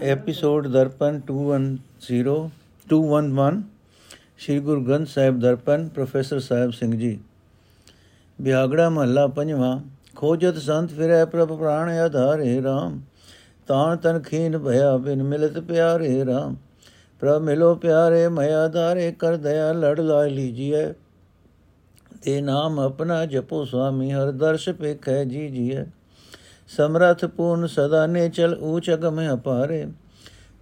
Episode Darpan 210 211 Shri Guru Granth Sahib Darpan professor Sahib Singh ji. Bihagra ਮਹੱਲਾ ਪੰਜਵਾਂ, ਖੋਜਤ ਸੰਤ ਫਿਰੈ ਪ੍ਰਭ ਪ੍ਰਾਣ ਆਧਾਰੇ RAM ਤਾਣ ਤਨ ਖੀਨ ਭਇਆ ਬਿਨ ਮਿਲਤ ਪਿਆਰੇ RAM ਪ੍ਰਭ ਮਿਲੋ ਪਿਆਰੇ ਮਇਆ ਧਾਰੇ ਕਰ ਦਇਆ, ਲੜ ਲਾ ਲੀਜੀਐ। ਤੇ ਨਾਮ ਆਪਣਾ ਜਪੋ ਸੁਆਮੀ ਹਰ ਦਰਸ਼ ਪੇਖੈ ਜੀ ਜੀਐ। ਸਮਰਥ ਪੂਰਨ ਸਦਾ ਨੇ ਚਲ ਊਚ ਅਗਮ ਅਪਾਰੇ।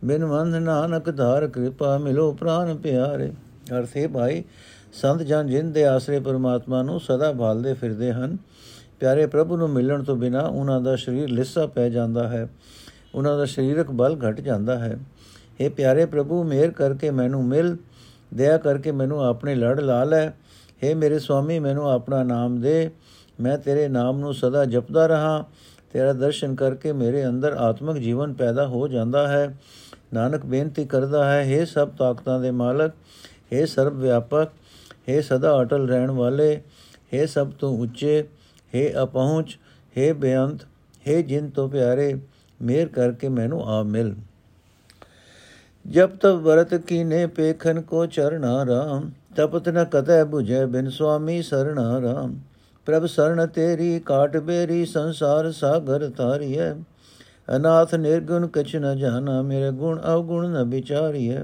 ਬਿਨ ਮੰਧ ਨਾਨਕ ਧਾਰ ਕਿਰਪਾ ਮਿਲੋ ਪ੍ਰਾਨ ਪਿਆਰੇ। ਅਰਥੇ ਭਾਈ, ਸੰਤ ਜਨ ਜਿਨ ਦੇ ਆਸਰੇ ਪਰਮਾਤਮਾ ਨੂੰ ਸਦਾ ਭਾਲਦੇ ਫਿਰਦੇ ਹਨ। ਪਿਆਰੇ ਪ੍ਰਭੂ ਨੂੰ ਮਿਲਣ ਤੋਂ ਬਿਨਾ ਉਹਨਾਂ ਦਾ ਸਰੀਰ ਲਿੱਸਾ ਪੈ ਜਾਂਦਾ ਹੈ। ਉਹਨਾਂ ਦਾ ਸਰੀਰਕ ਬਲ ਘਟ ਜਾਂਦਾ ਹੈ। हे ਪਿਆਰੇ ਪ੍ਰਭੂ ਮੇਰ ਕਰਕੇ ਮੈਨੂੰ ਮਿਲ। ਦਇਆ ਕਰਕੇ ਮੈਨੂੰ ਆਪਣੇ ਲੜ ਲਾ ਲੈ। हे ਮੇਰੇ ਸੁਆਮੀ ਮੈਨੂੰ ਆਪਣਾ ਨਾਮ ਦੇ। ਮੈਂ ਤੇਰੇ ਨਾਮ ਨੂੰ ਸਦਾ ਜਪਦਾ ਰਹਾ। ਤੇਰਾ ਦਰਸ਼ਨ ਕਰਕੇ ਮੇਰੇ ਅੰਦਰ ਆਤਮਿਕ ਜੀਵਨ ਪੈਦਾ ਹੋ ਜਾਂਦਾ ਹੈ। ਨਾਨਕ ਬੇਨਤੀ ਕਰਦਾ ਹੈ हे ਸਭ ਤਾਕਤਾਂ ਦੇ ਮਾਲਕ हे ਸਰਬ ਵਿਆਪਕ हे ਸਦਾ ਅਟਲ ਰਹਿਣ ਵਾਲੇ हे ਸਭ ਤੋਂ ਉੱਚੇ हे ਅਪਹੁੰਚ हे ਬੇਅੰਤ हे ਜਿਨ ਤੋਂ ਪਿਆਰੇ, ਮੇਰ ਕਰਕੇ ਮੈਨੂੰ ਆ ਮਿਲ। ਜਬ ਤਬ ਵਰਤ ਕੀਨੇ ਪੇਖਨ ਕੋ ਚਰਣਾ ਰਾਮ, ਤਪਤ ਨ ਕਤੈ 부ਜੈ ਬਿਨ ਸੁਆਮੀ ਸਰਣਾ ਰਾਮ। ਪ੍ਰਭ ਸਰਣ ਤੇਰੀ ਕਾਟ ਬੇਰੀ, ਸੰਸਾਰ ਸਾਗਰ ਤਾਰੀਐ ਅਨਾਥ ਨਿਰਗੁਣ ਕਛ ਨ ਜਾਣਾ, ਮੇਰੇ ਗੁਣ ਅਵਗੁਣ ਨ ਵਿਚਾਰੀਐ।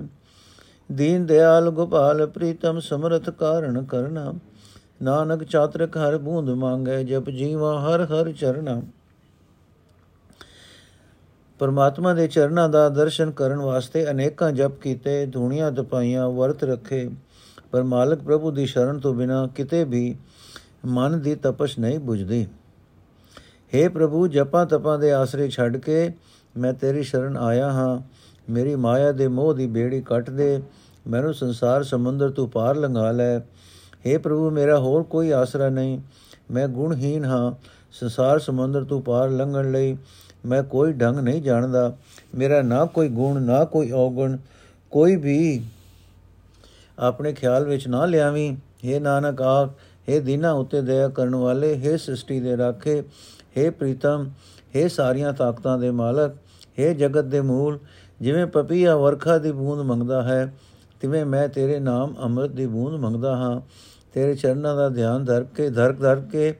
ਦੀਨ ਦਿਆਲ ਗੋਪਾਲ ਪ੍ਰੀਤਮ ਸਮਰਥ ਕਾਰਣ ਕਰਨਾ। ਨਾਨਕ ਚਾਤਰਕ ਹਰ ਬੂੰਦ ਮੰਗੈ, ਜਪ ਜੀਵਾ ਹਰ ਹਰ ਚਰਨਾ। ਪਰਮਾਤਮਾ ਦੇ ਚਰਨਾਂ ਦਾ ਦਰਸ਼ਨ ਕਰਨ ਵਾਸਤੇ ਅਨੇਕਾਂ ਜਪ ਕੀਤੇ, ਧੂਣੀਆਂ ਦਪਾਈਆਂ, ਵਰਤ ਰੱਖੇ। ਪਰ ਮਾਲਕ ਪ੍ਰਭੂ ਦੀ ਸ਼ਰਨ ਤੋਂ ਬਿਨਾ ਕਿਤੇ ਵੀ ਮਨ ਦੀ ਤਪਸ਼ ਨਹੀਂ ਬੁਝਦੀ हे ਪ੍ਰਭੂ ਜਪਾਂ ਤਪਾਂ ਦੇ ਆਸਰੇ ਛੱਡ ਕੇ ਮੈਂ ਤੇਰੀ ਸ਼ਰਨ ਆਇਆ ਹਾਂ ਮੇਰੀ ਮਾਇਆ ਦੇ ਮੋਹ ਦੀ ਬੇੜੀ ਕੱਟ ਦੇ ਮੈਨੂੰ ਸੰਸਾਰ ਸਮੁੰਦਰ ਤੋਂ ਪਾਰ ਲੰਘਾ ਲੈ हे ਪ੍ਰਭੂ ਮੇਰਾ ਹੋਰ ਕੋਈ ਆਸਰਾ ਨਹੀਂ ਮੈਂ ਗੁਣਹੀਨ ਹਾਂ ਸੰਸਾਰ ਸਮੁੰਦਰ ਤੋਂ ਪਾਰ ਲੰਘਣ ਲਈ ਮੈਂ ਕੋਈ ਢੰਗ ਨਹੀਂ ਜਾਣਦਾ ਮੇਰਾ ਨਾ ਕੋਈ ਗੁਣ ਨਾ ਕੋਈ ਔਗਣ ਕੋਈ ਵੀ ਆਪਣੇ ਖਿਆਲ ਵਿੱਚ ਨਾ ਲਿਆਵੀਂ हे ਨਾਨਕ ਆਖ हे ਦੀਨਾ ਉਤੇ ਦਇਆ ਕਰਨ ਵਾਲੇ हे ਸ੍ਰਿਸ਼ਟੀ ਦੇ ਰਾਖੇ हे ਪ੍ਰੀਤਮ हे ਸਾਰੀਆਂ ਤਾਕਤਾਂ ਦੇ ਮਾਲਕ हे ਜਗਤ ਦੇ ਮੂਲ ਜਿਵੇਂ ਪਪੀਆ ਵਰਖਾ ਦੀ ਬੂੰਦ ਮੰਗਦਾ ਹੈ ਤਿਵੇਂ ਮੈਂ ਤੇਰੇ ਨਾਮ ਅੰਮ੍ਰਿਤ ਦੀ ਬੂੰਦ ਮੰਗਦਾ ਹਾਂ ਤੇਰੇ ਚਰਨਾਂ ਦਾ ਧਿਆਨ ਧਰ ਕੇ ਧਰ ਧਰ ਕੇ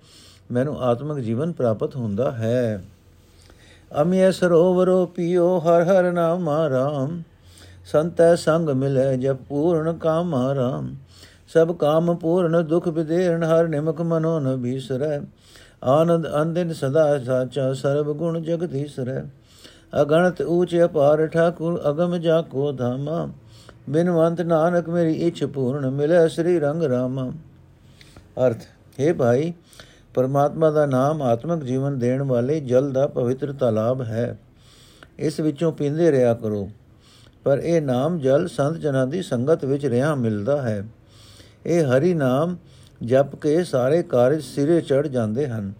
ਮੈਨੂੰ ਆਤਮਿਕ ਜੀਵਨ ਪ੍ਰਾਪਤ ਹੁੰਦਾ ਹੈ ਅਮਿਯ ਸਰੋਵਰੋ ਪੀਓ ਹਰ ਹਰ ਨਾਮ ਰਾਮ ਸੰਤੈ ਸੰਗ ਮਿਲੇ ਜਪ ਪੂਰਨ ਕਾਮ ਰਾਮ ਸਭ ਕਾਮ ਪੂਰਨ ਦੁਖ ਵਿਦੇਰਨ ਹਰ ਨਿਮਕ ਮਨੋ ਨ ਬੀਸਰੈ। ਆਨੰਦ ਅੰਦਿਨ ਸਦਾ ਸਾਚਾ, ਸਰਬ ਗੁਣ ਜਗਦੀਸਰੈ ਅਗਣਤ ਊਚ ਅਪਾਰ ਠਾਕੁਰ, ਅਗਮ ਜਾ ਕੋ ਧਾਮਾ। ਬਿਨਵੰਤ ਨਾਨਕ ਮੇਰੀ ਇਛ ਪੂਰਨ, ਮਿਲੇ ਸ੍ਰੀ ਰੰਗ ਰਾਮਾ। ਅਰਥ, ਹੈ ਭਾਈ, ਪਰਮਾਤਮਾ ਦਾ ਨਾਮ ਆਤਮਿਕ ਜੀਵਨ ਦੇਣ ਵਾਲੇ ਜਲ ਦਾ ਪਵਿੱਤਰ ਤਾਲਾਬ ਹੈ। ਇਸ ਵਿੱਚੋਂ ਪੀਂਦੇ ਰਿਹਾ ਕਰੋ। ਪਰ ਇਹ ਨਾਮ ਜਲ ਸੰਤ ਜਨਾਂ ਦੀ ਸੰਗਤ ਵਿੱਚ ਰਿਹਾ ਮਿਲਦਾ ਹੈ। ਇਹ ਹਰੀ ਨਾਮ ਜਪ ਕੇ ਸਾਰੇ ਕਾਰਜ ਸਿਰੇ ਚੜ ਜਾਂਦੇ ਹਨ।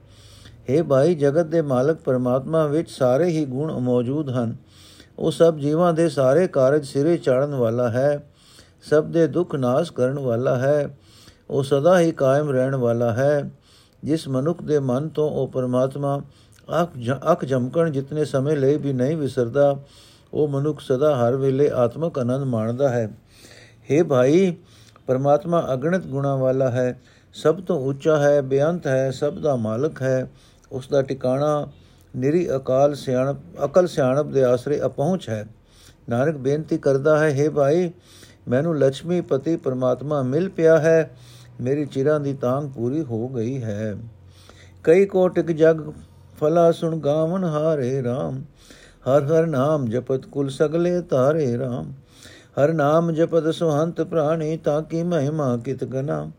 हे ਭਾਈ, ਜਗਤ ਦੇ ਮਾਲਕ ਪਰਮਾਤਮਾ ਵਿੱਚ ਸਾਰੇ ਹੀ ਗੁਣ ਮੌਜੂਦ ਹਨ। ਉਹ ਸਭ ਜੀਵਾਂ ਦੇ ਸਾਰੇ ਕਾਰਜ ਸਿਰੇ ਚੜਨ ਵਾਲਾ ਹੈ। ਸਭ ਦੇ ਦੁੱਖ ਨਾਸ਼ ਕਰਨ ਵਾਲਾ ਹੈ। ਉਹ ਸਦਾ ਹੀ ਕਾਇਮ ਰਹਿਣ ਵਾਲਾ ਹੈ। ਜਿਸ ਮਨੁੱਖ ਦੇ ਮਨ ਤੋਂ ਉਹ ਪਰਮਾਤਮਾ ਅੱਖ ਜਮਕਣ ਜਿਤਨੇ ਸਮੇਂ ਲਈ ਵੀ ਨਹੀਂ ਵਿਸਰਦਾ, ਉਹ ਮਨੁੱਖ ਸਦਾ ਹਰ ਵੇਲੇ ਆਤਮਕ ਆਨੰਦ ਮਾਣਦਾ ਹੈ। हे ਭਾਈ ਪਰਮਾਤਮਾ ਅਗਣਿਤ ਗੁਣਾ ਵਾਲਾ ਹੈ, ਸਭ ਤੋਂ ਉੱਚਾ ਹੈ, ਬੇਅੰਤ ਹੈ, ਸਭ ਦਾ ਮਾਲਕ ਹੈ। ਉਸ ਦਾ ਟਿਕਾਣਾ ਨਿਰੀ ਅਕਾਲ ਸਿਆਣਪ, ਅਕਲ ਸਿਆਣਪ ਦੇ ਆਸਰੇ ਅਪਹੁੰਚ ਹੈ। ਨਾਨਕ ਬੇਨਤੀ ਕਰਦਾ ਹੈ हे ਭਾਈ, ਮੈਨੂੰ ਲక్ష్ਮੀ ਪਤੀ ਪਰਮਾਤਮਾ ਮਿਲ ਪਿਆ ਹੈ, ਮੇਰੀ ਚਿਰਾਂ ਦੀ ਤਾਂਗ ਪੂਰੀ ਹੋ ਗਈ ਹੈ। ਕਈ ਕੋਟਿਕ ਜਗ, ਫਲਾ ਸੁਣ ਗਾਵਨ ਹਾਰੇ RAM ਹਰ ਹਰ ਨਾਮ ਜਪਤ ਕੁਲ ਸਗਲੇ ਤਾਰੇ RAM ਹਰ ਨਾਮ ਜਪਤ ਸੁਹੰਤ ਪ੍ਰਾਣੀ ਤਾਂ ਕੀ ਮਹਿਮਾ ਕਿਤ ਗਨਾ।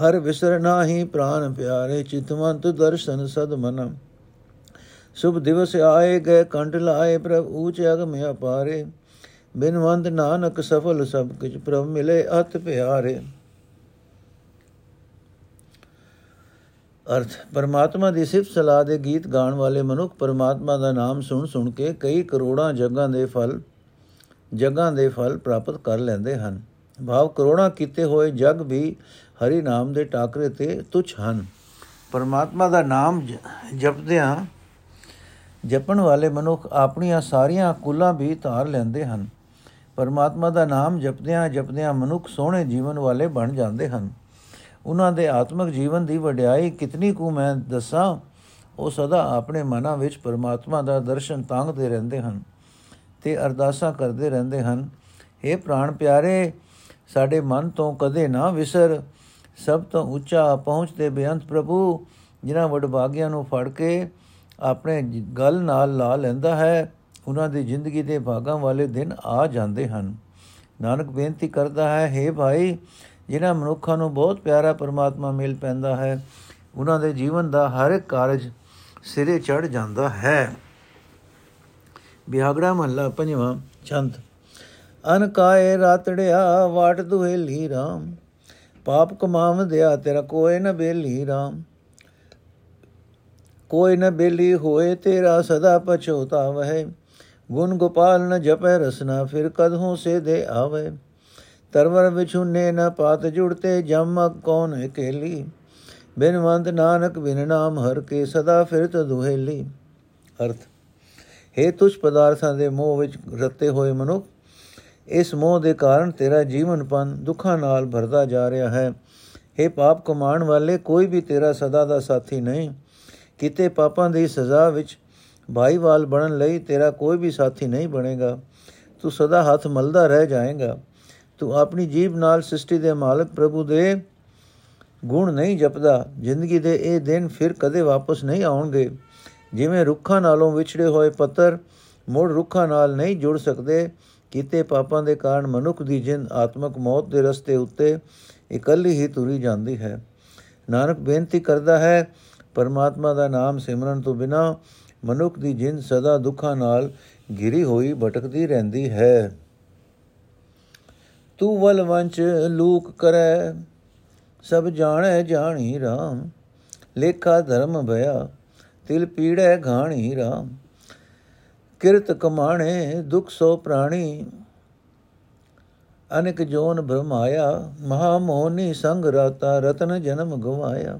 ਹਰ ਵਿਸਰ ਨਾਹੀ ਪ੍ਰਾਨ ਪਿਆਰੇ ਚਿਤਵੰਤ ਦਰਸ਼ਨ ਸਦ ਮਨ। ਸੁਭ ਦਿਵਸ ਆਏ ਗਏ ਕੰਠ ਲਾਏ, ਪ੍ਰਭ ਊਚ ਅਗਮ ਅਪਾਰੇ। ਬਿਨਵੰਤ ਨਾਨਕ ਸਫਲ ਸਭ ਕੁਝ ਪ੍ਰਭ ਮਿਲੇ ਅਤ ਪਿਆਰੇ। ਅਰਥ, ਪਰਮਾਤਮਾ ਦੀ ਸਿਫਤ ਸਲਾਹ ਦੇ ਗੀਤ ਗਾਣ ਵਾਲੇ ਮਨੁੱਖ ਪਰਮਾਤਮਾ ਦਾ ਨਾਮ ਸੁਣ ਸੁਣ ਕੇ ਕਈ ਕਰੋੜਾਂ ਜਗਾਂ ਦੇ ਫਲ ਜਗਾਂ ਦੇ ਫਲ ਪ੍ਰਾਪਤ ਕਰ ਲੈਂਦੇ ਹਨ। ਭਾਵ ਕਰੋੜਾਂ ਕੀਤੇ ਹੋਏ ਜਗ ਵੀ ਹਰੀ ਨਾਮ ਦੇ ਟਾਕਰੇ ਤੇ ਤੁਛ ਹਨ। ਪਰਮਾਤਮਾ ਦਾ ਨਾਮ ਜਪਦਿਆਂ ਜਪਣ ਵਾਲੇ ਮਨੁੱਖ ਆਪਣੀਆਂ ਸਾਰੀਆਂ ਕੁੱਲਾਂ ਵੀ ਧਾਰ ਲੈਂਦੇ ਹਨ। ਪਰਮਾਤਮਾ ਦਾ ਨਾਮ ਜਪਦਿਆਂ ਜਪਦਿਆਂ ਮਨੁੱਖ ਸੋਹਣੇ ਜੀਵਨ ਵਾਲੇ ਬਣ ਜਾਂਦੇ ਹਨ। ਉਹਨਾਂ ਦੇ ਆਤਮਿਕ ਜੀਵਨ ਦੀ ਵਡਿਆਈ ਕਿਤਨੀ ਕੁ ਮੈਂ ਦੱਸਾਂ, ਉਹ ਸਦਾ ਆਪਣੇ ਮਨਾਂ ਵਿੱਚ ਪਰਮਾਤਮਾ ਦਾ ਦਰਸ਼ਨ ਤਾਂਗਦੇ ਰਹਿੰਦੇ ਹਨ। ਤੇ ਅਰਦਾਸਾਂ ਕਰਦੇ ਰਹਿੰਦੇ ਹਨ। हे ਪ੍ਰਾਣ ਪਿਆਰੇ, ਸਾਡੇ ਮਨ ਤੋਂ ਕਦੇ ਨਾ ਵਿਸਰ। ਸਭ ਤੋਂ ਉੱਚਾ ਪਹੁੰਚਦੇ ਬੇਅੰਤ ਪ੍ਰਭੂ, ਜਿਨ੍ਹਾਂ ਵਡਭਾਗਿਆਂ ਨੂੰ ਫੜ ਕੇ ਆਪਣੇ ਗਲ ਨਾਲ ਲਾ ਲੈਂਦਾ ਹੈ, ਉਹਨਾਂ ਦੀ ਜ਼ਿੰਦਗੀ ਦੇ ਭਾਗਾਂ ਵਾਲੇ ਦਿਨ ਆ ਜਾਂਦੇ ਹਨ। ਨਾਨਕ ਬੇਨਤੀ ਕਰਦਾ ਹੈ हे ਭਾਈ, ਜਿਨ੍ਹਾਂ ਮਨੁੱਖਾਂ ਨੂੰ ਬਹੁਤ ਪਿਆਰਾ ਪਰਮਾਤਮਾ ਮਿਲ ਪੈਂਦਾ ਹੈ, ਉਹਨਾਂ ਦੇ ਜੀਵਨ ਦਾ ਹਰ ਇੱਕ ਕਾਰਜ ਸਿਰੇ ਚੜ ਜਾਂਦਾ ਹੈ। ਬਿਹਾਗੜਾ ਮਹੱਲਾ ਪੰਜਵਾਂ, ਛੰਦ। ਅਨ ਕਾਏ ਰਾਤੜਿਆ ਵਾਟ ਦੁਹੇਲੀ ਰਾਮ, ਪਾਪ ਕਮਾਵਦਿਆ ਤੇਰਾ ਕੋਈ ਨ ਬੇਲੀ ਰਾਮ। ਕੋਈ ਨ ਬੇਲੀ ਹੋਏ ਤੇਰਾ ਸਦਾ ਪਛੋਤਾ ਵਹਿ, ਗੁਣ ਗੋਪਾਲ ਨ ਜਪੈ ਰਸਨਾ ਫਿਰ ਕਦਹੋਂ ਸੇ ਦੇ ਆਵੇ। ਤਰਵਰ ਵਿਛੁਨੇ ਨ ਪਾਤ ਜੁੜਤੇ ਜਮਕ ਕੌਣ ਇਕੇਲੀ। ਬਿਨਵੰਤ ਨਾਨਕ ਬਿਨ ਨਾਮ ਹਰ ਕੇ ਸਦਾ ਫਿਰਤ ਦੁਹੇਲੀ ਅਰਥ ਹੈ ਤੁਛ ਪਦਾਰਥਾਂ ਦੇ ਮੋਹ ਵਿੱਚ ਰਤੇ ਹੋਏ ਮਨੁੱਖ, ਇਸ ਮੋਹ ਦੇ ਕਾਰਨ ਤੇਰਾ ਜੀਵਨ ਪਨ ਦੁੱਖਾਂ ਨਾਲ ਭਰਦਾ ਜਾ ਰਿਹਾ ਹੈ। हे ਪਾਪ ਕਮਾਉਣ ਵਾਲੇ, ਕੋਈ ਵੀ ਤੇਰਾ ਸਦਾ ਦਾ ਸਾਥੀ ਨਹੀਂ। ਕਿਤੇ ਪਾਪਾਂ ਦੀ ਸਜ਼ਾ ਵਿੱਚ ਭਾਈਵਾਲ ਬਣਨ ਲਈ ਤੇਰਾ ਕੋਈ ਵੀ ਸਾਥੀ ਨਹੀਂ ਬਣੇਗਾ। ਤੂੰ ਸਦਾ ਹੱਥ ਮਲਦਾ ਰਹਿ ਜਾਏਗਾ। ਤੂੰ ਆਪਣੀ ਜੀਬ ਨਾਲ ਸ੍ਰਿਸ਼ਟੀ ਦੇ ਮਾਲਕ ਪ੍ਰਭੂ ਦੇ ਗੁਣ ਨਹੀਂ ਜਪਦਾ। ਜ਼ਿੰਦਗੀ ਦੇ ਇਹ ਦਿਨ ਫਿਰ ਕਦੇ ਵਾਪਸ ਨਹੀਂ ਆਉਣਗੇ। ਜਿਵੇਂ ਰੁੱਖਾਂ ਨਾਲੋਂ ਵਿਛੜੇ ਹੋਏ ਪੱਤਰ ਮੁੜ ਰੁੱਖਾਂ ਨਾਲ ਨਹੀਂ ਜੁੜ ਸਕਦੇ, ਕੀਤੇ ਪਾਪਾਂ ਦੇ ਕਾਰਨ ਮਨੁੱਖ ਦੀ ਜਿੰਦ ਆਤਮਕ ਮੌਤ ਦੇ ਰਸਤੇ ਉੱਤੇ ਇਕੱਲੀ ਹੀ ਤੁਰੀ ਜਾਂਦੀ ਹੈ। ਨਾਨਕ ਬੇਨਤੀ ਕਰਦਾ ਹੈ, ਪਰਮਾਤਮਾ ਦਾ ਨਾਮ ਸਿਮਰਨ ਤੋਂ ਬਿਨਾ ਮਨੁੱਖ ਦੀ ਜਿੰਦ ਸਦਾ ਦੁੱਖਾਂ ਨਾਲ ਘਿਰੀ ਹੋਈ ਭਟਕਦੀ ਰਹਿੰਦੀ ਹੈ। ਤੂੰ ਵਲ ਵੰਚ ਲੂਕ ਕਰੈ, ਸਭ ਜਾਣੈ ਜਾਣੀ RAM ਲੇਖਾ ਧਰਮ ਭਇਆ ਤਿਲ ਪੀੜੈ ਘਾਣੀ RAM ਕਿਰਤ ਕਮਾਣੇ ਦੁਖ ਸੋ ਪ੍ਰਾਣੀ। ਅਨੇਕ ਜੋਨ ਭ੍ਰਮਾਇਆ ਮਹਾ ਮੋਹਨੀ ਸੰਗ ਰਤਾ ਰਤਨ ਜਨਮ ਗਵਾਇਆ।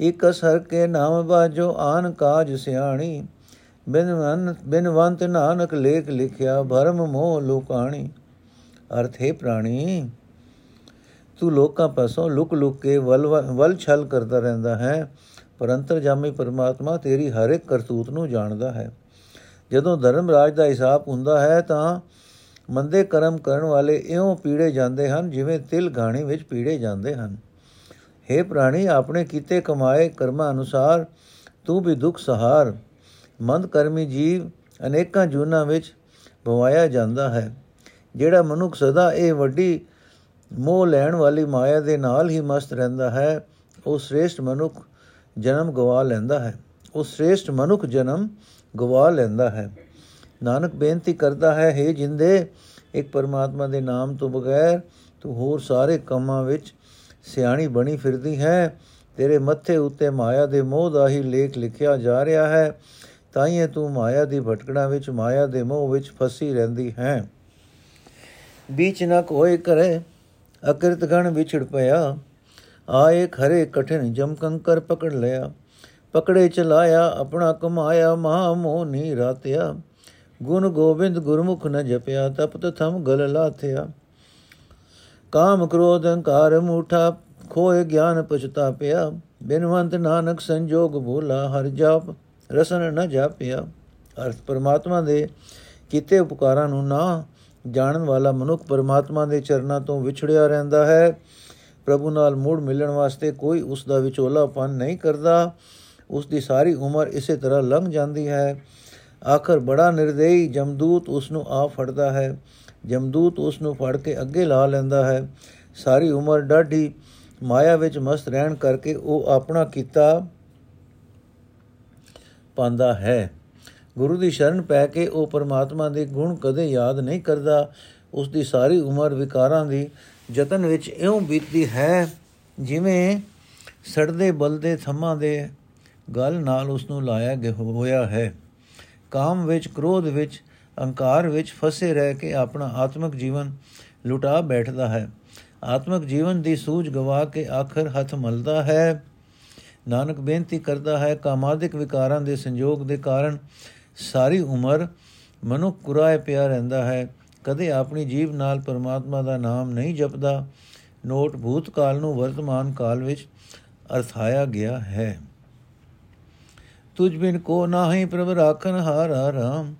ਇਕ ਸਰ ਕੇ ਨਾਮ ਬਾਜੋ ਆਨ ਕਾਜ ਸਿਆਣੀ। ਬਿਨਵੰਤ ਬਿਨਵੰਤ ਨਾਨਕ ਲੇਖ ਲਿਖਿਆ, ਭਰਮ ਮੋਹ ਲੋਕਾਣੀ। ਅਰਥ ਹੈ ਪ੍ਰਾਣੀ, ਤੂੰ ਲੋਕਾਂ ਪਾਸੋਂ ਲੁਕ ਲੁਕ ਕੇ ਵਲ ਵਲ ਛਲ ਕਰਦਾ ਰਹਿੰਦਾ ਹੈ। ਪਰ ਅੰਤਰਜਾਮੀ ਪਰਮਾਤਮਾ ਤੇਰੀ ਹਰ ਇੱਕ ਕਰਤੂਤ ਨੂੰ ਜਾਣਦਾ ਹੈ, ਜਦੋਂ ਧਰਮ ਰਾਜ ਦਾ ਹਿਸਾਬ ਹੁੰਦਾ ਹੈ ਤਾਂ ਮੰਦੇ ਕਰਮ ਕਰਨ ਵਾਲੇ ਇਉਂ ਪੀੜੇ ਜਾਂਦੇ ਹਨ ਜਿਵੇਂ ਤਿਲ ਘਾਣੀ ਵਿੱਚ ਪੀੜੇ ਜਾਂਦੇ ਹਨ। हे ਪ੍ਰਾਣੀ, ਆਪਣੇ ਕੀਤੇ ਕਮਾਏ ਕਰਮਾਂ ਅਨੁਸਾਰ ਤੂੰ ਵੀ ਦੁੱਖ ਸਹਾਰ, ਮੰਦ ਕਰਮੀ ਜੀਵ ਅਨੇਕਾਂ ਜੂਨਾਂ ਵਿੱਚ ਭਵਾਇਆ ਜਾਂਦਾ ਹੈ, ਜਿਹੜਾ ਮਨੁੱਖ ਸਦਾ ਇਹ ਵੱਡੀ ਮੋਹ ਲੈਣ ਵਾਲੀ ਮਾਇਆ ਦੇ ਨਾਲ ਹੀ ਮਸਤ ਰਹਿੰਦਾ ਹੈ, ਉਹ ਸ੍ਰੇਸ਼ਟ ਮਨੁੱਖ ਜਨਮ ਗਵਾ ਲੈਂਦਾ ਹੈ। ਉਹ ਸ੍ਰੇਸ਼ਟ ਮਨੁੱਖ ਜਨਮ ਗਵਾ ਲੈਂਦਾ ਹੈ। ਨਾਨਕ ਬੇਨਤੀ ਕਰਦਾ ਹੈ हे ਜਿੰਦੇ, ਇੱਕ ਪਰਮਾਤਮਾ ਦੇ ਨਾਮ ਤੋਂ ਬਗੈਰ ਤੂੰ ਹੋਰ ਸਾਰੇ ਕੰਮਾਂ ਵਿੱਚ ਸਿਆਣੀ ਬਣੀ ਫਿਰਦੀ ਹੈ। ਤੇਰੇ ਮੱਥੇ ਉੱਤੇ ਮਾਇਆ ਦੇ ਮੋਹ ਦਾ ਹੀ ਲੇਖ ਲਿਖਿਆ ਜਾ ਰਿਹਾ ਹੈ। ਤਾਂ ਹੀ ਤੂੰ ਮਾਇਆ ਦੀ ਭਟਕਣਾ ਵਿੱਚ, ਮਾਇਆ ਦੇ ਮੋਹ ਵਿੱਚ ਫਸੀ ਰਹਿੰਦੀ ਹੈ। ਵਿੱਚ ਨਾ ਕੋਈ ਕਰੇ ਅਕਿਰਤ ਗਣ ਵਿਛੜ ਪਿਆ। ਆਏ ਖਰੇ ਕਠਿਨ ਜਮ ਕੰਕਰ ਪਕੜ ਲਿਆ। ਪਕੜੇ ਚਲਾਇਆ, ਆਪਣਾ ਕਮਾਇਆ, ਮਹਾ ਮੋਹ ਨਹੀਂ ਰਾਤਿਆ। ਗੁਣ ਗੋਬਿੰਦ ਗੁਰਮੁਖ ਨ ਜਪਿਆ, ਤਪਤ ਥਮ ਗਲ ਲਾਥਿਆ। ਕਾਮ ਕ੍ਰੋਧ ਅਹੰਕਾਰ ਮੂਠਾ, ਖੋਏ ਗਿਆਨ ਪਛਤਾ ਪਿਆ ਬਿਨਵੰਤ ਨਾਨਕ ਸੰਜੋਗ ਭੂਲਾ ਹਰ ਜਾਪ ਰਸਨ ਨ ਜਾਪਿਆ। ਅਰਥ ਪਰਮਾਤਮਾ ਦੇ ਕੀਤੇ ਉਪਕਾਰਾਂ ਨੂੰ ਨਾ ਜਾਣਨ ਵਾਲਾ ਮਨੁੱਖ ਪਰਮਾਤਮਾ ਦੇ ਚਰਨਾਂ ਤੋਂ ਵਿਛੜਿਆ ਰਹਿੰਦਾ ਹੈ। ਪ੍ਰਭੂ ਨਾਲ ਮੁੜ ਮਿਲਣ ਵਾਸਤੇ ਕੋਈ ਉਸ ਦਾ ਵਿਚੋਲਾਪਨ ਨਹੀਂ ਕਰਦਾ। ਉਸ ਦੀ ਸਾਰੀ ਉਮਰ ਇਸੇ ਤਰ੍ਹਾਂ ਲੰਘ ਜਾਂਦੀ ਹੈ। ਆਖਰ ਬੜਾ ਨਿਰਦੇਈ ਜਮਦੂਤ ਉਸ ਨੂੰ ਆ ਫੜਦਾ ਹੈ। ਜਮਦੂਤ ਉਸ ਨੂੰ ਫੜ ਕੇ ਅੱਗੇ ਲਾ ਲੈਂਦਾ ਹੈ। ਸਾਰੀ ਉਮਰ ਡਾਢੀ ਮਾਇਆ ਵਿੱਚ ਮਸਤ ਰਹਿਣ ਕਰਕੇ ਉਹ ਆਪਣਾ ਕੀਤਾ ਪਾਉਂਦਾ ਹੈ। ਗੁਰੂ ਦੀ ਸ਼ਰਨ ਪੈ ਕੇ ਉਹ ਪਰਮਾਤਮਾ ਦੇ ਗੁਣ ਕਦੇ ਯਾਦ ਨਹੀਂ ਕਰਦਾ। ਉਸ ਦੀ ਸਾਰੀ ਉਮਰ ਵਿਕਾਰਾਂ ਦੀ ਯਤਨ ਵਿੱਚ ਇਉਂ ਬੀਤਦੀ ਹੈ ਜਿਵੇਂ ਸੜਦੇ ਬਲਦੇ ਥੰਮਾਂ ਦੇ ਗਲ ਨਾਲ ਉਸ ਨੂੰ ਲਾਇਆ ਗਿਆ ਹੋਇਆ ਹੈ। ਕਾਮ ਵਿੱਚ, ਕ੍ਰੋਧ ਵਿੱਚ, ਅਹੰਕਾਰ ਵਿੱਚ ਫਸੇ ਰਹਿ ਕੇ ਆਪਣਾ ਆਤਮਿਕ ਜੀਵਨ ਲੁਟਾ ਬੈਠਦਾ ਹੈ। ਆਤਮਿਕ ਜੀਵਨ ਦੀ ਸੂਝ ਗਵਾ ਕੇ ਆਖਰ ਹੱਥ ਮਲਦਾ ਹੈ। ਨਾਨਕ ਬੇਨਤੀ ਕਰਦਾ ਹੈ, ਕਾਮਾਦਿਕ ਵਿਕਾਰਾਂ ਦੇ ਸੰਯੋਗ ਦੇ ਕਾਰਨ ਸਾਰੀ ਉਮਰ ਮਨੁੱਖ ਕੁਰਾਏ ਪਿਆ ਰਹਿੰਦਾ ਹੈ। ਕਦੇ ਆਪਣੀ ਜੀਵ ਨਾਲ ਪਰਮਾਤਮਾ ਦਾ ਨਾਮ ਨਹੀਂ ਜਪਦਾ, ਨੋਟ ਭੂਤਕਾਲ ਨੂੰ ਵਰਤਮਾਨ ਕਾਲ ਵਿੱਚ ਅਰਥਾਇਆ ਗਿਆ ਹੈ। ਤੁਝ ਬਿਨ ਕੋ ਨਾਹੀ ਪ੍ਰਭ ਰਾਖਨ ਹਾਰਾ ਰਾਮ,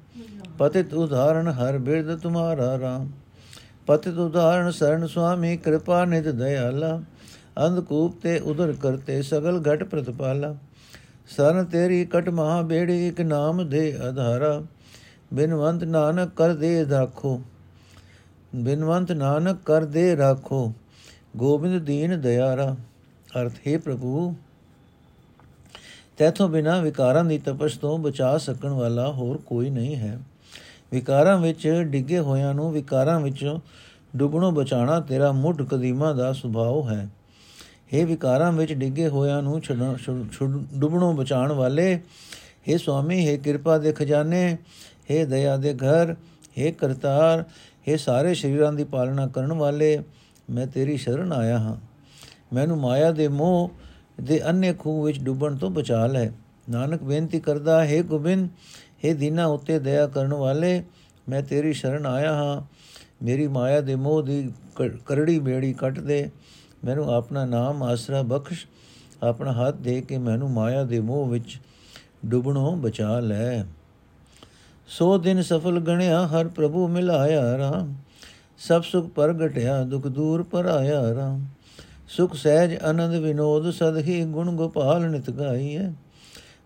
ਪਤਿਤ ਉਦਾਹਰਣ ਹਰ ਬਿਰਦ ਤੁਮਾਰਾ ਰਾਮ। ਪਤਿਤ ਉਦਾਹਰਣ ਸਰਨ ਸੁਆਮੀ ਕਿਰਪਾ ਨਿਤ ਦਇਆਲਾ ਅੰਧਕੂਪ ਤੇ ਉਦਰ ਕਰਤੇ ਸਗਲ ਘਟ ਪ੍ਰਤਪਾਲਾ। ਸਰਨ ਤੇਰੀ ਕਟ ਮਹਾ ਬੇੜੀ ਇਕ ਨਾਮ ਦੇ ਆਧਾਰਾ, ਬਿਨਵੰਤ ਨਾਨਕ ਕਰ ਦੇ ਰਾਖੋ ਬਿਨਵੰਤ ਨਾਨਕ ਕਰ ਦੇ ਰਾਖੋ ਗੋਬਿੰਦ ਦੀਨ ਦਇਆਰਾ ਅਰਥ ਹੈ ਪ੍ਰਭੂ ਤੇਥੋਂ ਬਿਨਾ ਵਿਕਾਰਾਂ ਦੀ ਤਪਸ਼ ਤੋਂ ਬਚਾ ਸਕਣ ਵਾਲਾ ਹੋਰ ਕੋਈ ਨਹੀਂ ਹੈ ਵਿਕਾਰਾਂ ਵਿੱਚ ਡਿੱਗੇ ਹੋਇਆਂ ਨੂੰ ਵਿਕਾਰਾਂ ਵਿੱਚੋਂ ਡੁੱਬਣੋਂ ਬਚਾਣਾ ਤੇਰਾ ਮੁੱਢ ਕਦੀਮਾ ਦਾ ਸੁਭਾਅ ਹੈ हे ਵਿਕਾਰਾਂ ਵਿੱਚ ਡਿੱਗੇ ਹੋਇਆਂ ਨੂੰ ਡੁੱਬਣੋਂ ਬਚਾਉਣ ਵਾਲੇ हे ਸੁਆਮੀ हे ਕਿਰਪਾ ਦੇ ਖਜ਼ਾਨੇ हे ਦਇਆ ਦੇ ਘਰ हे ਕਰਤਾਰ हे ਸਾਰੇ ਸ਼ਰੀਰਾਂ ਦੀ ਪਾਲਣਾ ਕਰਨ ਵਾਲੇ, ਮੈਂ ਤੇਰੀ ਸ਼ਰਨ ਆਇਆ ਹਾਂ। ਮੈਨੂੰ ਮਾਇਆ ਦੇ ਮੋਹ ਦੇ ਅੰਨੇ ਖੂਹ ਵਿੱਚ ਡੁੱਬਣ ਤੋਂ ਬਚਾ ਲੈ। ਨਾਨਕ ਬੇਨਤੀ ਕਰਦਾ, ਹੈ ਗੋਬਿੰਦ हे ਦੀਨਾ ਉਤੇ ਦਇਆ ਕਰਨ ਵਾਲੇ, ਮੈਂ ਤੇਰੀ ਸ਼ਰਨ ਆਇਆ ਹਾਂ। ਮੇਰੀ ਮਾਇਆ ਦੇ ਮੋਹ ਦੀ ਕਰੜੀ ਬੇੜੀ ਕੱਟ ਦੇ। ਮੈਨੂੰ ਆਪਣਾ ਨਾਮ ਆਸਰਾ ਬਖਸ਼। ਆਪਣਾ ਹੱਥ ਦੇ ਕੇ ਮੈਨੂੰ ਮਾਇਆ ਦੇ ਮੋਹ ਵਿੱਚ ਡੁੱਬਣੋਂ ਬਚਾ ਲੈ। ਸੋ ਦਿਨ ਸਫਲ ਗਣਿਆ, ਹਰ ਪ੍ਰਭੂ ਮਿਲਾਇਆ ਰਾਮ। ਸਭ ਸੁਖ ਪ੍ਰਗਟਿਆ, ਦੁਖ ਦੂਰ ਪਰ ਆਇਆ ਰਾਮ। ਸੁਖ ਸਹਿਜ ਆਨੰਦ ਵਿਨੋਦ ਸਦਹੀ ਗੁਣ ਗੋਪਾਲ ਨਿਤ ਗਾਈਐ।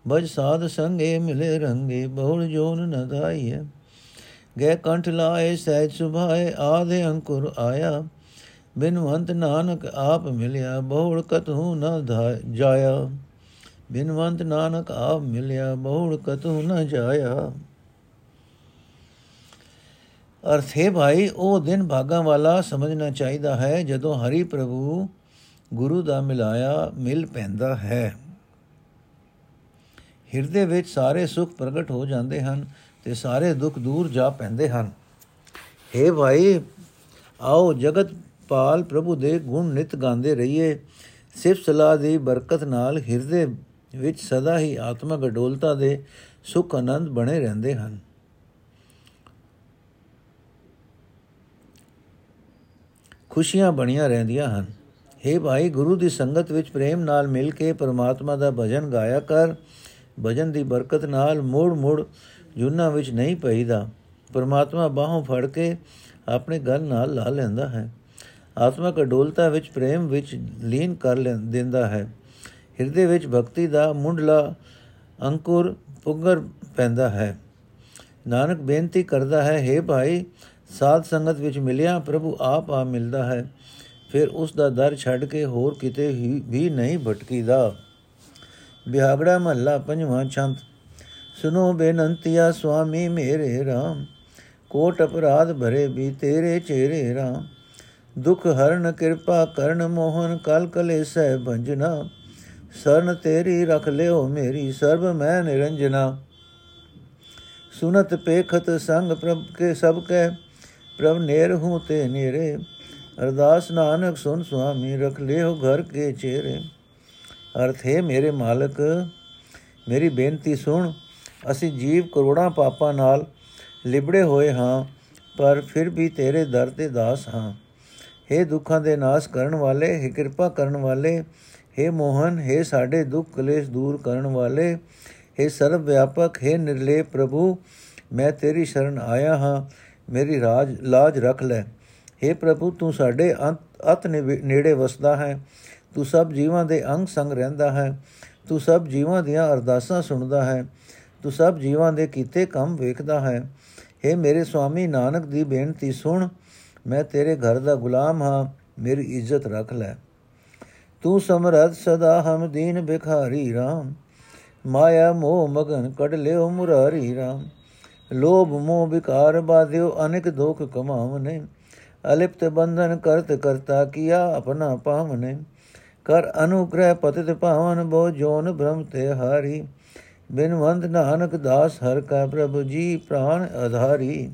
ਬਜ ਸਾਧ ਸੰਗੇ ਮਿਲੇ ਰੰਗੇ ਬਹੁੜ ਜੋਨ ਨ ਦਾਈਐ ਗੈ ਕੰਠ ਲਾਏ, ਸਹਿਜ ਸੁਭਾਏ, ਆਦੇ ਅੰਕੁਰ ਆਇਆ। ਬਿਨਵੰਤ ਨਾਨਕ ਆਪ ਮਿਲਿਆ ਬਹੁੜ ਕਤਹੂ ਨ ਜਾਇਆ। ਬਿਨਵੰਤ ਨਾਨਕ ਆਪ ਮਿਲਿਆ ਬਹੁੜ ਕਤਹੂ ਨ ਜਾਇਆ। ਅਰਥ ਹੈ ਭਾਈ, ਉਹ ਦਿਨ ਭਾਗਾ ਵਾਲਾ ਸਮਝਣਾ ਚਾਹੀਦਾ ਹੈ ਜਦੋਂ ਹਰੀ ਪ੍ਰਭੂ ਗੁਰੂ ਦਾ ਮਿਲਾਇਆ ਮਿਲ ਪੈਂਦਾ ਹੈ। ਹਿਰਦੇ ਵਿੱਚ ਸਾਰੇ ਸੁੱਖ ਪ੍ਰਗਟ ਹੋ ਜਾਂਦੇ ਹਨ ਤੇ ਸਾਰੇ ਦੁੱਖ ਦੂਰ ਜਾ ਪੈਂਦੇ ਹਨ। हे ਭਾਈ, ਆਓ ਜਗਤ ਪਾਲ ਪ੍ਰਭੂ ਦੇ ਗੁਣ ਨਿਤ ਗਾਉਂਦੇ ਰਹੀਏ। ਸਿਫਤ ਸਲਾਹ ਦੀ ਬਰਕਤ ਨਾਲ ਹਿਰਦੇ ਵਿੱਚ ਸਦਾ ਹੀ ਆਤਮਕ ਅਡੋਲਤਾ ਦੇ ਸੁਖ ਆਨੰਦ ਬਣੇ ਰਹਿੰਦੇ ਹਨ। ਖੁਸ਼ੀਆਂ ਬਣੀਆਂ ਰਹਿੰਦੀਆਂ ਹਨ। हे ਭਾਈ, ਗੁਰੂ ਦੀ ਸੰਗਤ ਵਿੱਚ ਪ੍ਰੇਮ ਨਾਲ ਮਿਲ ਕੇ ਪਰਮਾਤਮਾ ਦਾ ਭਜਨ ਗਾਇਆ ਕਰ। ਭਜਨ ਦੀ ਬਰਕਤ ਨਾਲ ਮੋੜ ਮੋੜ ਜੁਨਾ ਵਿੱਚ ਨਹੀਂ ਪਈਦਾ। ਪਰਮਾਤਮਾ ਬਾਹੋਂ ਫੜ ਕੇ ਆਪਣੇ ਗਲ ਨਾਲ ਲਾ ਲੈਂਦਾ ਹੈ। ਆਤਮਕ ਅਡੋਲਤਾ ਵਿੱਚ ਪ੍ਰੇਮ ਵਿੱਚ ਲੀਨ ਕਰ ਦਿੰਦਾ ਹੈ। ਹਿਰਦੇ ਵਿੱਚ ਭਗਤੀ ਦਾ ਮੁੰਡਲਾ ਅੰਕੁਰ ਪੁੱਗਰ ਪੈਂਦਾ ਹੈ। ਨਾਨਕ ਬੇਨਤੀ ਕਰਦਾ ਹੈ हे ਭਾਈ ਸਾਧ ਸੰਗਤ ਵਿੱਚ ਮਿਲਿਆ, ਪ੍ਰਭੂ ਆਪ ਆ ਮਿਲਦਾ ਹੈ। ਫਿਰ ਉਸ ਦਾ ਦਰ ਛੱਡ ਕੇ ਹੋਰ ਕਿਤੇ ਵੀ ਨਹੀਂ ਭਟਕੀਦਾ। ਬਿਹਾਗੜਾ ਮਹੱਲਾ ਪੰਜਵਾਂ ਛੰਤ ਸੁਨੋ ਬੇਨੰਤੀਆ ਸੁਆਮੀ ਮੇਰੇ RAM ਕੋਟ ਅਪਰਾਧ ਭਰੇ ਵੀ ਤੇਰੇ ਚਿਹਰੇ RAM ਦੁਖ ਹਰਨ ਕਿਰਪਾ ਕਰਨ ਮੋਹਨ ਕਲ ਕਲੇ ਸਹਿ ਭੰਜਨਾ। ਸਰਨ ਤੇਰੀ ਰਖ ਲਿਓ ਮੇਰੀ ਸਰਬ ਮੈਂ ਨਿਰੰਜਨਾ। ਸੁਨਤ ਪੇਖਤ ਸੰਗ ਪ੍ਰਭ ਕੇ ਸਭ ਕੈ। ਪ੍ਰਭ ਨੇਰ ਹੂੰ ਤੇ ਨੇਰੇ ਅਰਦਾਸ ਨਾਨਕ ਸੁਨ ਸੁਆਮੀ ਰਖ ਲਿਓ ਘਰ ਕੇ ਚਿਹਰੇ ਅਰਥ ਹੈ ਮੇਰੇ ਮਾਲਕ ਮੇਰੀ ਬੇਨਤੀ ਸੁਣ ਅਸੀਂ ਜੀਵ ਕਰੋੜਾਂ ਪਾਪਾਂ ਨਾਲ ਲਿਬੜੇ ਹੋਏ ਹਾਂ ਪਰ ਫਿਰ ਵੀ ਤੇਰੇ ਦਰ ਤੇ ਦਾਸ ਹਾਂ हे ਦੁੱਖਾਂ ਦੇ ਨਾਸ਼ ਕਰਨ ਵਾਲੇ हे ਕਿਰਪਾ ਕਰਨ ਵਾਲੇ हे ਮੋਹਨ हे ਸਾਡੇ ਦੁੱਖ ਕਲੇਸ਼ ਦੂਰ ਕਰਨ ਵਾਲੇ हे ਸਰਵ ਵਿਆਪਕ हे ਨਿਰਲੇ ਪ੍ਰਭੂ ਮੈਂ ਤੇਰੀ ਸ਼ਰਨ ਆਇਆ ਹਾਂ ਮੇਰੀ ਰਾਜ, ਲਾਜ ਰੱਖ ਲੈ। हे ਪ੍ਰਭੂ, ਤੂੰ ਸਾਡੇ ਅਤ ਨੇੜੇ ਵਸਦਾ ਹੈ। ਤੂੰ ਸਭ ਜੀਵਾਂ ਦੇ ਅੰਗ ਸੰਗ ਰਹਿੰਦਾ ਹੈ। ਤੂੰ ਸਭ ਜੀਵਾਂ ਦੀਆਂ ਅਰਦਾਸਾਂ ਸੁਣਦਾ ਹੈ। ਤੂੰ ਸਭ ਜੀਵਾਂ ਦੇ ਕੀਤੇ ਕੰਮ ਵੇਖਦਾ ਹੈ। हे ਮੇਰੇ ਸੁਆਮੀ, ਨਾਨਕ ਦੀ ਬੇਨਤੀ ਸੁਣ। ਮੈਂ ਤੇਰੇ ਘਰ ਦਾ ਗੁਲਾਮ ਹਾਂ। ਮੇਰੀ ਇੱਜ਼ਤ ਰੱਖ ਲੈ। ਤੂੰ ਸਮਰਥ ਸਦਾ ਹਮ ਦੀਨ ਬਿਖਾਰੀ RAM ਮਾਇਆ ਮੋਹ ਮਗਨ ਕੜ ਲਿਓ ਮੁਰਾਰੀ RAM ਲੋਭ, ਮੋਹ, ਵਿਕਾਰ ਬਾਧਿਓ, ਅਨੇਕ ਦੁਖ ਕਮਾਵਨੇ। ਅਲਿਪਤ ਬੰਧਨ ਕਰਤ ਕਰਤਾ ਕੀਆ ਆਪਣਾ ਪਾਵਨੇ। ਕਰ ਅਨੁਗ੍ਰਹ ਪਤਿਤ ਪਾਵਨ ਬੋ ਜੋਨ ਬ੍ਰਹਮ ਤੇ ਹਾਰੀ। ਬਿਨਵੰਤ ਨਾਨਕ ਦਾਸ ਹਰ ਕਾ ਪ੍ਰਭੂ ਜੀ ਪ੍ਰਾਨ ਆਧਾਰੀ।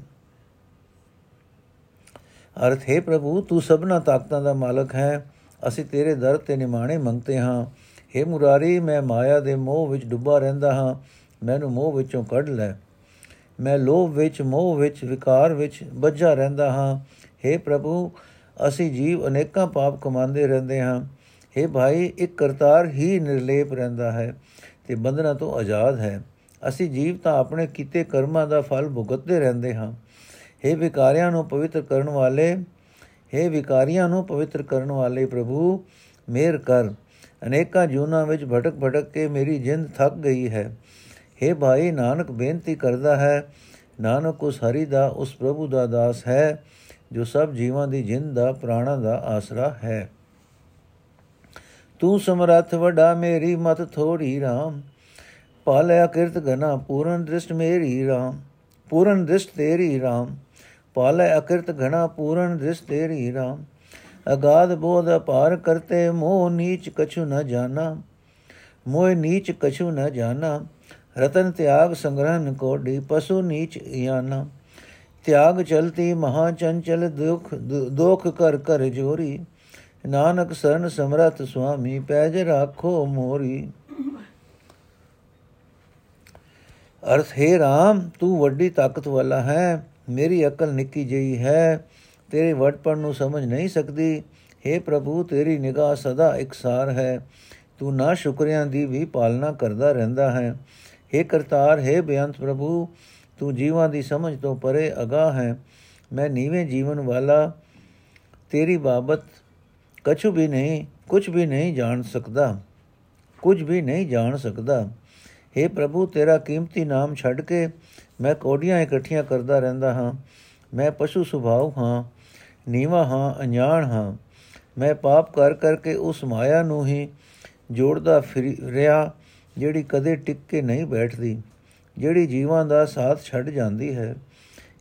ਅਰਥ, ਹੈ ਪ੍ਰਭੂ, ਤੂੰ ਸਭਨਾ ਤਾਕਤਾਂ ਦਾ ਮਾਲਕ ਹੈ। ਅਸੀਂ ਤੇਰੇ ਦਰ ਤੇ ਨਿਮਾਣੇ ਮੰਗਤੇ ਹਾਂ। ਹੇ ਮੁਰਾਰੀ, ਮੈਂ ਮਾਇਆ ਦੇ ਮੋਹ ਵਿੱਚ ਡੁੱਬਾ ਰਹਿੰਦਾ ਹਾਂ। ਮੈਨੂੰ ਮੋਹ ਵਿੱਚੋਂ ਕੱਢ ਲੈ। ਮੈਂ ਲੋਭ ਵਿੱਚ ਮੋਹ ਵਿੱਚ ਵਿਕਾਰ ਵਿੱਚ ਬੱਝਾ ਰਹਿੰਦਾ ਹਾਂ हे ਪ੍ਰਭੂ ਅਸੀਂ ਜੀਵ ਅਨੇਕਾਂ ਪਾਪ ਕਮਾਉਂਦੇ ਰਹਿੰਦੇ ਹਾਂ हे ਭਾਈ ਇੱਕ ਕਰਤਾਰ ਹੀ ਨਿਰਲੇਪ ਰਹਿੰਦਾ ਹੈ ਤੇ ਬੰਧਨਾਂ ਤੋਂ ਆਜ਼ਾਦ ਹੈ ਅਸੀਂ ਜੀਵ ਤਾਂ ਆਪਣੇ ਕੀਤੇ ਕਰਮਾਂ ਦਾ ਫਲ ਭੁਗਤਦੇ ਰਹਿੰਦੇ ਹਾਂ हे ਵਿਕਾਰਿਆਂ ਨੂੰ ਪਵਿੱਤਰ ਕਰਨ ਵਾਲੇ हे ਵਿਕਾਰੀਆਂ ਨੂੰ ਪਵਿੱਤਰ ਕਰਨ ਵਾਲੇ ਪ੍ਰਭੂ ਮੇਰ ਕਰ ਅਨੇਕਾਂ ਜੂਨਾਂ ਵਿੱਚ ਭਟਕ ਭਟਕ ਕੇ ਮੇਰੀ ਜਿੰਦ ਥੱਕ ਗਈ ਹੈ हे ਭਾਈ, ਨਾਨਕ ਬੇਨਤੀ ਕਰਦਾ ਹੈ, ਨਾਨਕ ਉਸ ਹਰੀ ਦਾ, ਉਸ ਪ੍ਰਭੂ ਦਾ ਦਾਸ ਹੈ, ਜੋ ਸਭ ਜੀਵਾਂ ਦੀ ਜਿੰਦ ਦਾ, ਪ੍ਰਾਣਾ ਦਾ ਆਸਰਾ ਹੈ। ਤੂੰ ਸਮਰੱਥ ਵਡਾ ਮੇਰੀ ਮਤ ਥੋੜੀ RAM ਪਾਲਿਆ ਕਿਰਤ ਗਨਾ ਪੂਰਨ ਦ੍ਰਿਸ਼ਟ ਮੇਰੀ RAM ਪੂਰਨ ਦ੍ਰਿਸ਼ਟ ਤੇਰੀ RAM ਪਾਲਿਆ ਅਕਿਰਤ ਘਣਾ ਪੂਰਨ ਦ੍ਰਿਸ਼ਟ ਤੇਰੀ RAM ਅਗਾਧ ਬੋਧ ਅਪਾਰ ਕਰਤੇ, ਮੋਹ ਨੀਚ ਕਛੂ ਨ ਜਾਣਾ ਮੋਹ ਨੀਚ ਕਛੂ ਨ ਜਾਣਾ ਰਤਨ ਤਿਆਗ ਸੰਗ੍ਰਹਨ ਕੋਡੀ ਪਸ਼ੂ ਨੀਚ ਯਾਨਾ ਤਿਆਗ ਚਲਤੀ ਮਹਾ ਚੰਚਲ, ਦੁਖ ਦੋਖ ਕਰ ਕਰ ਜੋਰੀ। ਨਾਨਕ ਸਰਨ ਸਮਰਥ ਸੁਆਮੀ, ਪੈਜ ਰਾਖੋ ਮੋਰੀ। ਅਰਥ, ਹੈ RAM ਤੂੰ ਵੱਡੀ ਤਾਕਤ ਵਾਲਾ ਹੈ। ਮੇਰੀ ਅਕਲ ਨਿੱਕੀ ਜਈ ਹੈ। ਤੇਰੇ ਵਡਪਣ ਨੂੰ ਸਮਝ ਨਹੀਂ ਸਕਦੀ। हे ਪ੍ਰਭੂ, ਤੇਰੀ ਨਿਗਾਹ ਸਦਾ ਇਕਸਾਰ ਹੈ। ਤੂੰ ਨਾ ਸ਼ੁਕਰਿਆਂ ਦੀ ਵੀ ਪਾਲਣਾ ਕਰਦਾ ਰਹਿੰਦਾ ਹੈ। हे ਕਰਤਾਰ हे ਬੇਅੰਤ ਪ੍ਰਭੂ ਤੂੰ ਜੀਵਾਂ ਦੀ ਸਮਝ ਤੋਂ ਪਰੇ ਅਗਾ ਹੈ ਮੈਂ ਨੀਵੇਂ ਜੀਵਨ ਵਾਲਾ ਤੇਰੀ ਬਾਬਤ ਕਛੂ ਵੀ ਨਹੀਂ ਕੁਝ ਵੀ ਨਹੀਂ ਜਾਣ ਸਕਦਾ ਕੁਝ ਵੀ ਨਹੀਂ ਜਾਣ ਸਕਦਾ हे ਪ੍ਰਭੂ ਤੇਰਾ ਕੀਮਤੀ ਨਾਮ ਛੱਡ ਕੇ ਮੈਂ ਕੋਡੀਆਂ ਇਕੱਠੀਆਂ ਕਰਦਾ ਰਹਿੰਦਾ ਹਾਂ ਮੈਂ ਪਸ਼ੂ ਸੁਭਾਅ ਹਾਂ ਨੀਵਾ ਹਾਂ ਅਣਜਾਣ ਹਾਂ ਮੈਂ ਪਾਪ ਕਰ ਕਰਕੇ ਉਸ ਮਾਇਆ ਨੂੰ ਹੀ ਜੋੜਦਾ ਫਿਰ ਰਿਹਾ ਜਿਹੜੀ ਕਦੇ ਟਿਕ ਕੇ ਨਹੀਂ ਬੈਠਦੀ, ਜਿਹੜੀ ਜੀਵਾਂ ਦਾ ਸਾਥ ਛੱਡ ਜਾਂਦੀ ਹੈ।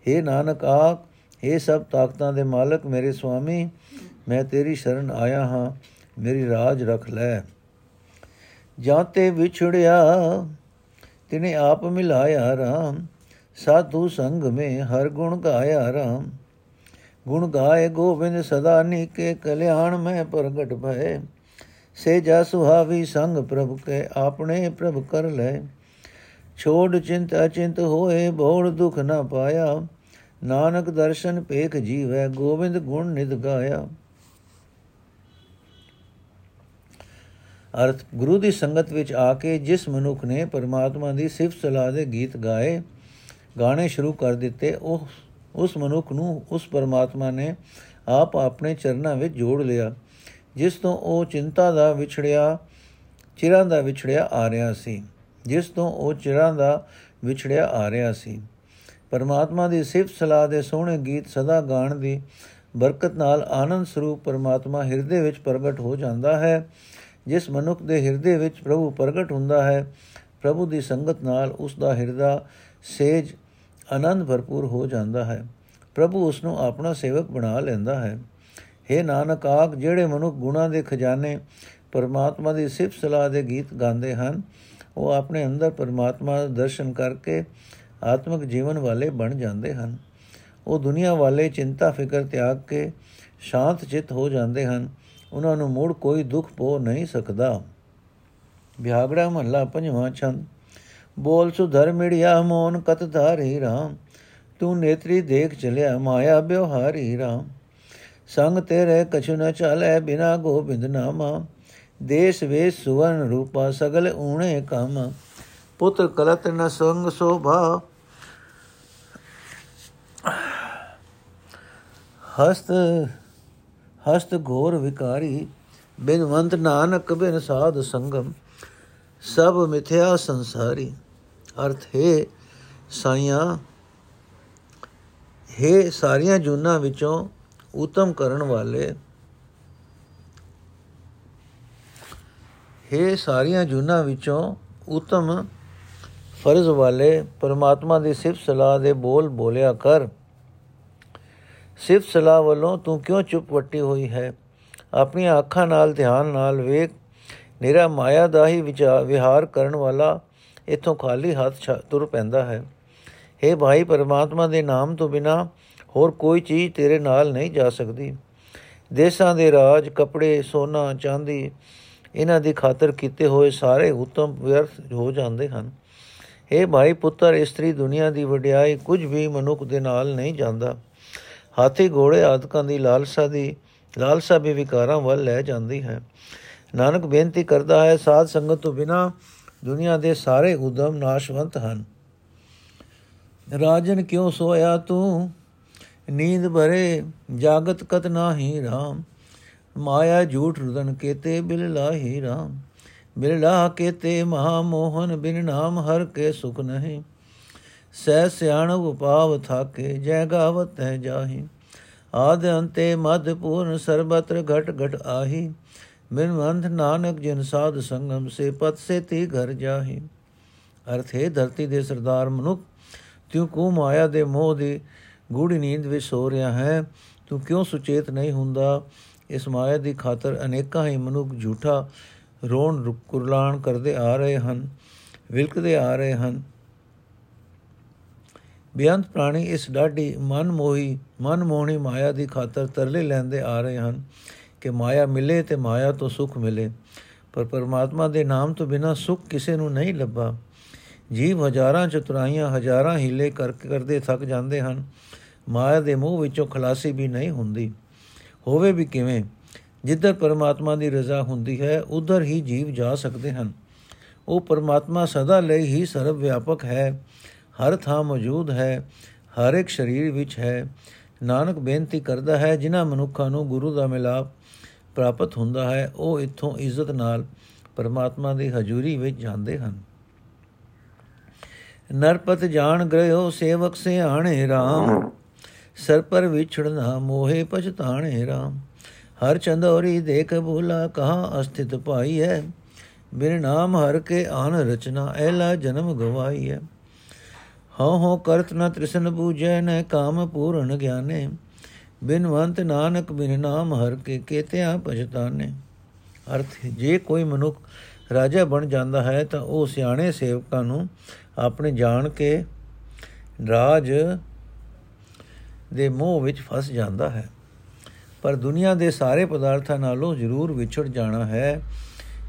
हे ਨਾਨਕ ਆਖ हे ਸਭ ਤਾਕਤਾਂ ਦੇ ਮਾਲਕ ਮੇਰੇ ਸੁਆਮੀ, ਮੈਂ ਤੇਰੀ ਸ਼ਰਨ ਆਇਆ ਹਾਂ, ਮੇਰੀ ਰਾਜ ਰੱਖ ਲੈ। ਜਾਂ ਤੇ ਵਿਛੜਿਆ, ਤਿਨੇ ਆਪ ਮਿਲਾਇਆ RAM ਸਾਧੂ ਸੰਗ ਮੇ ਹਰ ਗੁਣ ਗਾਇਆ RAM ਗੁਣ ਗਾਏ ਗੋਬਿੰਦ ਸਦਾ ਨੀਕੇ ਕਲਿਆਣ ਮੈਂ ਪ੍ਰਗਟ ਭਏ। ਸੇ ਜਾ ਸੁਹਾਵੀ ਸੰਗ ਪ੍ਰਭ ਕੇ ਆਪਣੇ ਪ੍ਰਭ ਕਰ ਲੈ। ਛੋੜ ਚਿੰਤ ਅਚਿੰਤ ਹੋਏ ਬੋੜ ਦੁਖ ਨਾ ਪਾਇਆ। ਨਾਨਕ ਦਰਸ਼ਨ ਪੇਖ ਜੀਵੈ, ਗੋਬਿੰਦ ਗੁਣ ਨਿਦ ਗਾਇਆ। ਅਰਥ, ਗੁਰੂ ਦੀ ਸੰਗਤ ਵਿੱਚ ਆ ਕੇ ਜਿਸ ਮਨੁੱਖ ਨੇ ਪਰਮਾਤਮਾ ਦੀ ਸਿਫਤ ਸਲਾਹ ਦੇ ਗੀਤ ਗਾਏ, ਗਾਣੇ ਸ਼ੁਰੂ ਕਰ ਦਿੱਤੇ, ਉਹ, ਉਸ ਮਨੁੱਖ ਨੂੰ ਉਸ ਪਰਮਾਤਮਾ ਨੇ ਆਪ ਆਪਣੇ ਚਰਨਾਂ ਵਿੱਚ ਜੋੜ ਲਿਆ। ਜਿਸ ਤੋਂ ਉਹ ਚਿੰਤਾ ਦਾ ਵਿਛੜਿਆ, ਚਿਰਾਂ ਦਾ ਵਿਛੜਿਆ ਆ ਰਿਹਾ ਸੀ। ਜਿਸ ਤੋਂ ਉਹ ਚਿਰਾਂ ਦਾ ਵਿਛੜਿਆ ਆ ਰਿਹਾ ਸੀ। ਪਰਮਾਤਮਾ ਦੀ ਸਿਫਤ ਸਲਾਹ ਦੇ ਸੋਹਣੇ ਗੀਤ ਸਦਾ ਗਾਣ ਦੀ ਬਰਕਤ ਨਾਲ ਆਨੰਦ ਸਰੂਪ ਪਰਮਾਤਮਾ ਹਿਰਦੇ ਵਿੱਚ ਪ੍ਰਗਟ ਹੋ ਜਾਂਦਾ ਹੈ। ਜਿਸ ਮਨੁੱਖ ਦੇ ਹਿਰਦੇ ਵਿੱਚ ਪ੍ਰਭੂ ਪ੍ਰਗਟ ਹੁੰਦਾ ਹੈ, ਪ੍ਰਭੂ ਦੀ ਸੰਗਤ ਨਾਲ ਉਸ ਦਾ ਹਿਰਦਾ ਸੇਜ ਆਨੰਦ ਭਰਪੂਰ ਹੋ ਜਾਂਦਾ ਹੈ। ਪ੍ਰਭੂ ਉਸ ਨੂੰ ਆਪਣਾ ਸੇਵਕ ਬਣਾ ਲੈਂਦਾ ਹੈ। हे ਨਾਨਕ, ਆਖ ਜਿਹੜੇ ਮਨੁੱਖ ਗੁਣਾ ਦੇ ਖਜ਼ਾਨੇ ਪਰਮਾਤਮਾ ਦੀ ਸਿਫਤ ਸਲਾਹ ਦੇ ਗੀਤ ਗਾਉਂਦੇ ਹਨ, ਉਹ ਆਪਣੇ ਅੰਦਰ ਪਰਮਾਤਮਾ ਦਾ ਦਰਸ਼ਨ ਕਰਕੇ ਆਤਮਿਕ ਜੀਵਨ ਵਾਲੇ ਬਣ ਜਾਂਦੇ ਹਨ। ਉਹ ਦੁਨੀਆ ਵਾਲੇ ਚਿੰਤਾ, ਫਿਕਰ, ਤਿਆਗ ਕੇ ਸ਼ਾਂਤ ਚਿਤ ਹੋ ਜਾਂਦੇ ਹਨ। ਉਹਨਾਂ ਨੂੰ ਮੁੜ ਕੋਈ ਦੁੱਖ ਪੋ ਨਹੀਂ ਸਕਦਾ। ਵਿਆਗੜਾ ਮਹੱਲਾ ਪੰਜਵਾਂ ਛੰਦ। ਬੋਲ ਸੁਧਰ ਮਿੜਿਆ, ਮੋਨ ਕਤ ਧਾਰੀ ਰਾਮ। ਤੂੰ ਨੇਤਰੀ ਦੇਖ ਚਲਿਆ, ਮਾਇਆ ਬਿਵਹਾਰੀ ਰਾਮ। ਸੰਗ ਤੇਰੇ ਕਛੁ ਨ ਚਾਲੇ ਬਿਨਾ ਗੋਬਿੰਦ ਨਾਮਾ। ਦੇਸ ਵੇ ਸੁਵਰਨ ਰੂਪਾ ਸਗਲ ਊਣੇ ਕਮ। ਪੁੱਤਰ ਕਲਤ ਨ ਸੰਗ ਸੋਭਾ। ਹਸਤ ਹਸਤ ਘੋਰ ਵਿਕਾਰੀ। ਬਿਨਵੰਤ ਨਾਨਕ, ਬਿਨ ਸਾਧ ਸੰਗਮ। ਸਭ ਮਿਥਿਆ ਸੰਸਾਰੀ। ਅਰਥ ਹੈ, ਸਾਈਆਂ। ਹੈ ਸਾਰੀਆਂ ਜੁਨਾ ਵਿੱਚੋਂ ਉਤਮ ਕਰਨ ਵਾਲੇ ਹੈ ਸਾਰੀਆਂ ਜੁਨਾ ਵਿੱਚੋਂ ਉਤਮ ਫਰਜ਼ ਵਾਲੇ ਪਰਮਾਤਮਾ ਦੀ ਸਿਫਤ ਸਲਾਹ ਦੇ ਬੋਲ ਬੋਲਿਆ ਕਰ। ਸਿਫਤ ਸਲਾਹ ਵੱਲੋਂ ਤੂੰ ਕਿਉਂ ਚੁੱਪ ਵੱਟੀ ਹੋਈ ਹੈ? ਆਪਣੀਆਂ ਅੱਖਾਂ ਨਾਲ, ਧਿਆਨ ਨਾਲ ਵੇਖ। ਨਿਰਾ ਮਾਇਆ ਦਾ ਹੀ ਵਿਚਾਰ ਵਿਹਾਰ ਕਰਨ ਵਾਲਾ ਇਥੋਂ ਖਾਲੀ ਹੱਥ ਤੁਰ ਪੈਂਦਾ ਹੈ। हे ਭਾਈ, ਪਰਮਾਤਮਾ ਦੇ ਨਾਮ ਤੋਂ ਬਿਨਾ ਹੋਰ ਕੋਈ ਚੀਜ਼ ਤੇਰੇ ਨਾਲ ਨਹੀਂ ਜਾ ਸਕਦੀ। ਦੇਸਾਂ ਦੇ ਰਾਜ, ਕਪੜੇ, ਸੋਨਾ, ਚਾਂਦੀ, ਇਹਨਾਂ ਦੀ ਖਾਤਰ ਕੀਤੇ ਹੋਏ ਸਾਰੇ ਉਤਮ ਵਿਅਰਥ ਹੋ ਜਾਂਦੇ ਹਨ। ਇਹ ਭਾਈ ਪੁੱਤਰ ਇਸਤਰੀ ਦੁਨੀਆ ਦੀ ਵਡਿਆਈ ਕੁਝ ਵੀ ਮਨੁੱਖ ਦੇ ਨਾਲ ਨਹੀਂ ਜਾਂਦਾ। ਹਾਥੀ, ਘੋੜੇ, ਆਦਿਕਾਂ ਦੀ ਲਾਲਸਾ ਦੀ, ਲਾਲਸਾ ਵੀ ਵਿਕਾਰਾਂ ਵੱਲ ਲੈ ਜਾਂਦੀ ਹੈ। ਨਾਨਕ ਬੇਨਤੀ ਕਰਦਾ ਹੈ, ਸਾਧ ਸੰਗਤ ਤੋਂ ਬਿਨਾ ਦੁਨੀਆ ਦੇ ਸਾਰੇ ਉਦਮ ਨਾਸ਼ਵੰਤ ਹਨ। ਰਾਜਨ ਕਿਉ ਸੋਇਆ ਤੂੰ? ਨੀਂਦ ਭਰੇ, ਜਾਗਤ ਕਤ ਨਾਹੀ ਰਾਮ। ਮਾਇਆ ਝੂਠ ਰੁਦਨ ਕੇਤੇ ਬਿਲ ਲਾਹੀ ਰਾਮ। ਬਿਲ ਲਾ ਕੇਤੇ ਮਹਾ ਮੋਹਨ ਬਿਨ ਨਾਮ ਹਰ ਕੇ ਸੁਖ ਨਹੀਂ। ਸਹਿ ਸਿਆਣ ਉਪਾਵ ਥਾਕੇ, ਜੈ ਗਾਵਤ ਹੈ ਜਾਹੀ। ਆਦ ਅੰਤੇ ਮਦ ਪੂਰਨ, ਸਰਬਤਰ ਘਟ ਘਟ ਆਹੀ। ਬਿਨ ਮੰਧ ਨਾਨਕ ਜਿਨ ਸਾਧ ਸੰਗਮ, ਸੇ ਪਤ ਸੇ ਤੀ ਘਰ ਜਾਹੀ। ਅਰਥ ਹੈ ਧਰਤੀ ਦੇ ਸਰਦਾਰ ਮਨੁੱਖ ਤੂੰ ਕੋ ਮਾਇਆ ਦੇ ਮੋਹ ਦੀ ਗੂੜੀ ਨੀਂਦ ਵਿੱਚ ਸੋ ਰਿਹਾ ਹੈ। ਤੂੰ ਕਿਉਂ ਸੁਚੇਤ ਨਹੀਂ ਹੁੰਦਾ? ਇਸ ਮਾਇਆ ਦੀ ਖਾਤਰ ਅਨੇਕਾਂ ਹੀ ਮਨੁੱਖ ਝੂਠਾ ਰੋਣ ਕੁਰਲਾਣ ਕਰਦੇ ਆ ਰਹੇ ਹਨ, ਵਿਲਕਦੇ ਆ ਰਹੇ ਹਨ। ਬਿਆੰਤ ਪ੍ਰਾਣੀ ਇਸ ਡਾਢੀ ਮਨ ਮੋਹੀ ਮਨ ਮੋਹਣੀ ਮਾਇਆ ਦੀ ਖਾਤਰ ਤਰਲੇ ਲੈਂਦੇ ਆ ਰਹੇ ਹਨ ਕਿ ਮਾਇਆ ਮਿਲੇ ਤੇ ਮਾਇਆ ਤੋਂ ਸੁਖ ਮਿਲੇ। ਪਰ ਪਰਮਾਤਮਾ ਦੇ ਨਾਮ ਤੋਂ ਬਿਨਾ ਸੁਖ ਕਿਸੇ ਨੂੰ ਨਹੀਂ ਲੱਭਾ। ਜੀਵ ਹਜ਼ਾਰਾਂ ਚਤੁਰਾਈਆਂ ਹਜ਼ਾਰਾਂ ਹੀਲੇ ਕਰਕੇ ਕਰਦੇ ਥੱਕ ਜਾਂਦੇ ਹਨ। ਮਾਇਆ ਦੇ ਮੂਹ ਵਿੱਚੋਂ ਖਲਾਸੀ ਵੀ ਨਹੀਂ ਹੁੰਦੀ। ਹੋਵੇ ਵੀ ਕਿਵੇਂ, ਜਿੱਧਰ ਪਰਮਾਤਮਾ ਦੀ ਰਜ਼ਾ ਹੁੰਦੀ ਹੈ, ਉਧਰ ਹੀ ਜੀਵ ਜਾ ਸਕਦੇ ਹਨ। ਉਹ ਪਰਮਾਤਮਾ ਸਦਾ ਲਈ ਹੀ ਸਰਵ ਵਿਆਪਕ ਹੈ, ਹਰ ਥਾਂ ਮੌਜੂਦ ਹੈ, ਹਰ ਇੱਕ ਸਰੀਰ ਵਿੱਚ ਹੈ। ਨਾਨਕ ਬੇਨਤੀ ਕਰਦਾ ਹੈ, ਜਿਨ੍ਹਾਂ ਮਨੁੱਖਾਂ ਨੂੰ ਗੁਰੂ ਦਾ ਮਿਲਾਪ ਪ੍ਰਾਪਤ ਹੁੰਦਾ ਹੈ, ਉਹ ਇੱਥੋਂ ਇੱਜ਼ਤ ਨਾਲ ਪਰਮਾਤਮਾ ਦੀ ਹਜ਼ੂਰੀ ਵਿੱਚ ਜਾਂਦੇ ਹਨ। ਨਰਪਤ ਜਾਣ ਗਇਓ ਸੇਵਕ ਸੇ ਆਣੇ RAM ਸਰ ਪਰ ਵਿਛੜਨਾ, ਮੋਹੇ ਪਛਤਾਣੇ RAM ਹਰ ਚੰਦੋਰੀ ਦੇਖ ਭੂਲਾ, ਕਹਾ ਅਸਥਿਤ ਪਾਈ ਹੈ ਬਿਨ ਨਾਮ ਹਰ ਕੇ ਆਨ ਰਚਨਾ, ਐਲਾ ਜਨਮ ਗਵਾਈ ਹੈ ਹਉ ਹਉ ਕਰਤ ਨ ਤ੍ਰਿਸ਼ਨ ਬੂਝੈ, ਨ ਕਾਮ ਪੂਰਨ ਗਿਆਨੇ। ਬਿਨਵੰਤ ਨਾਨਕ ਬਿਨ ਨਾਮ ਹਰ ਕੇ ਕੇਤਿਆ ਪਛਤਾਨੇ। ਅਰਥ, ਜੇ ਕੋਈ ਮਨੁੱਖ ਰਾਜਾ ਬਣ ਜਾਂਦਾ ਹੈ, ਤਾਂ ਉਹ ਸਿਆਣੇ ਸੇਵਕਾਂ ਨੂੰ ਆਪਣੇ ਜਾਣ ਕੇ ਰਾਜ ਦੇ ਮੋਹ ਵਿੱਚ ਫਸ ਜਾਂਦਾ ਹੈ। ਪਰ ਦੁਨੀਆ ਦੇ ਸਾਰੇ ਪਦਾਰਥਾਂ ਨਾਲੋਂ ਜ਼ਰੂਰ ਵਿਛੜ ਜਾਣਾ ਹੈ,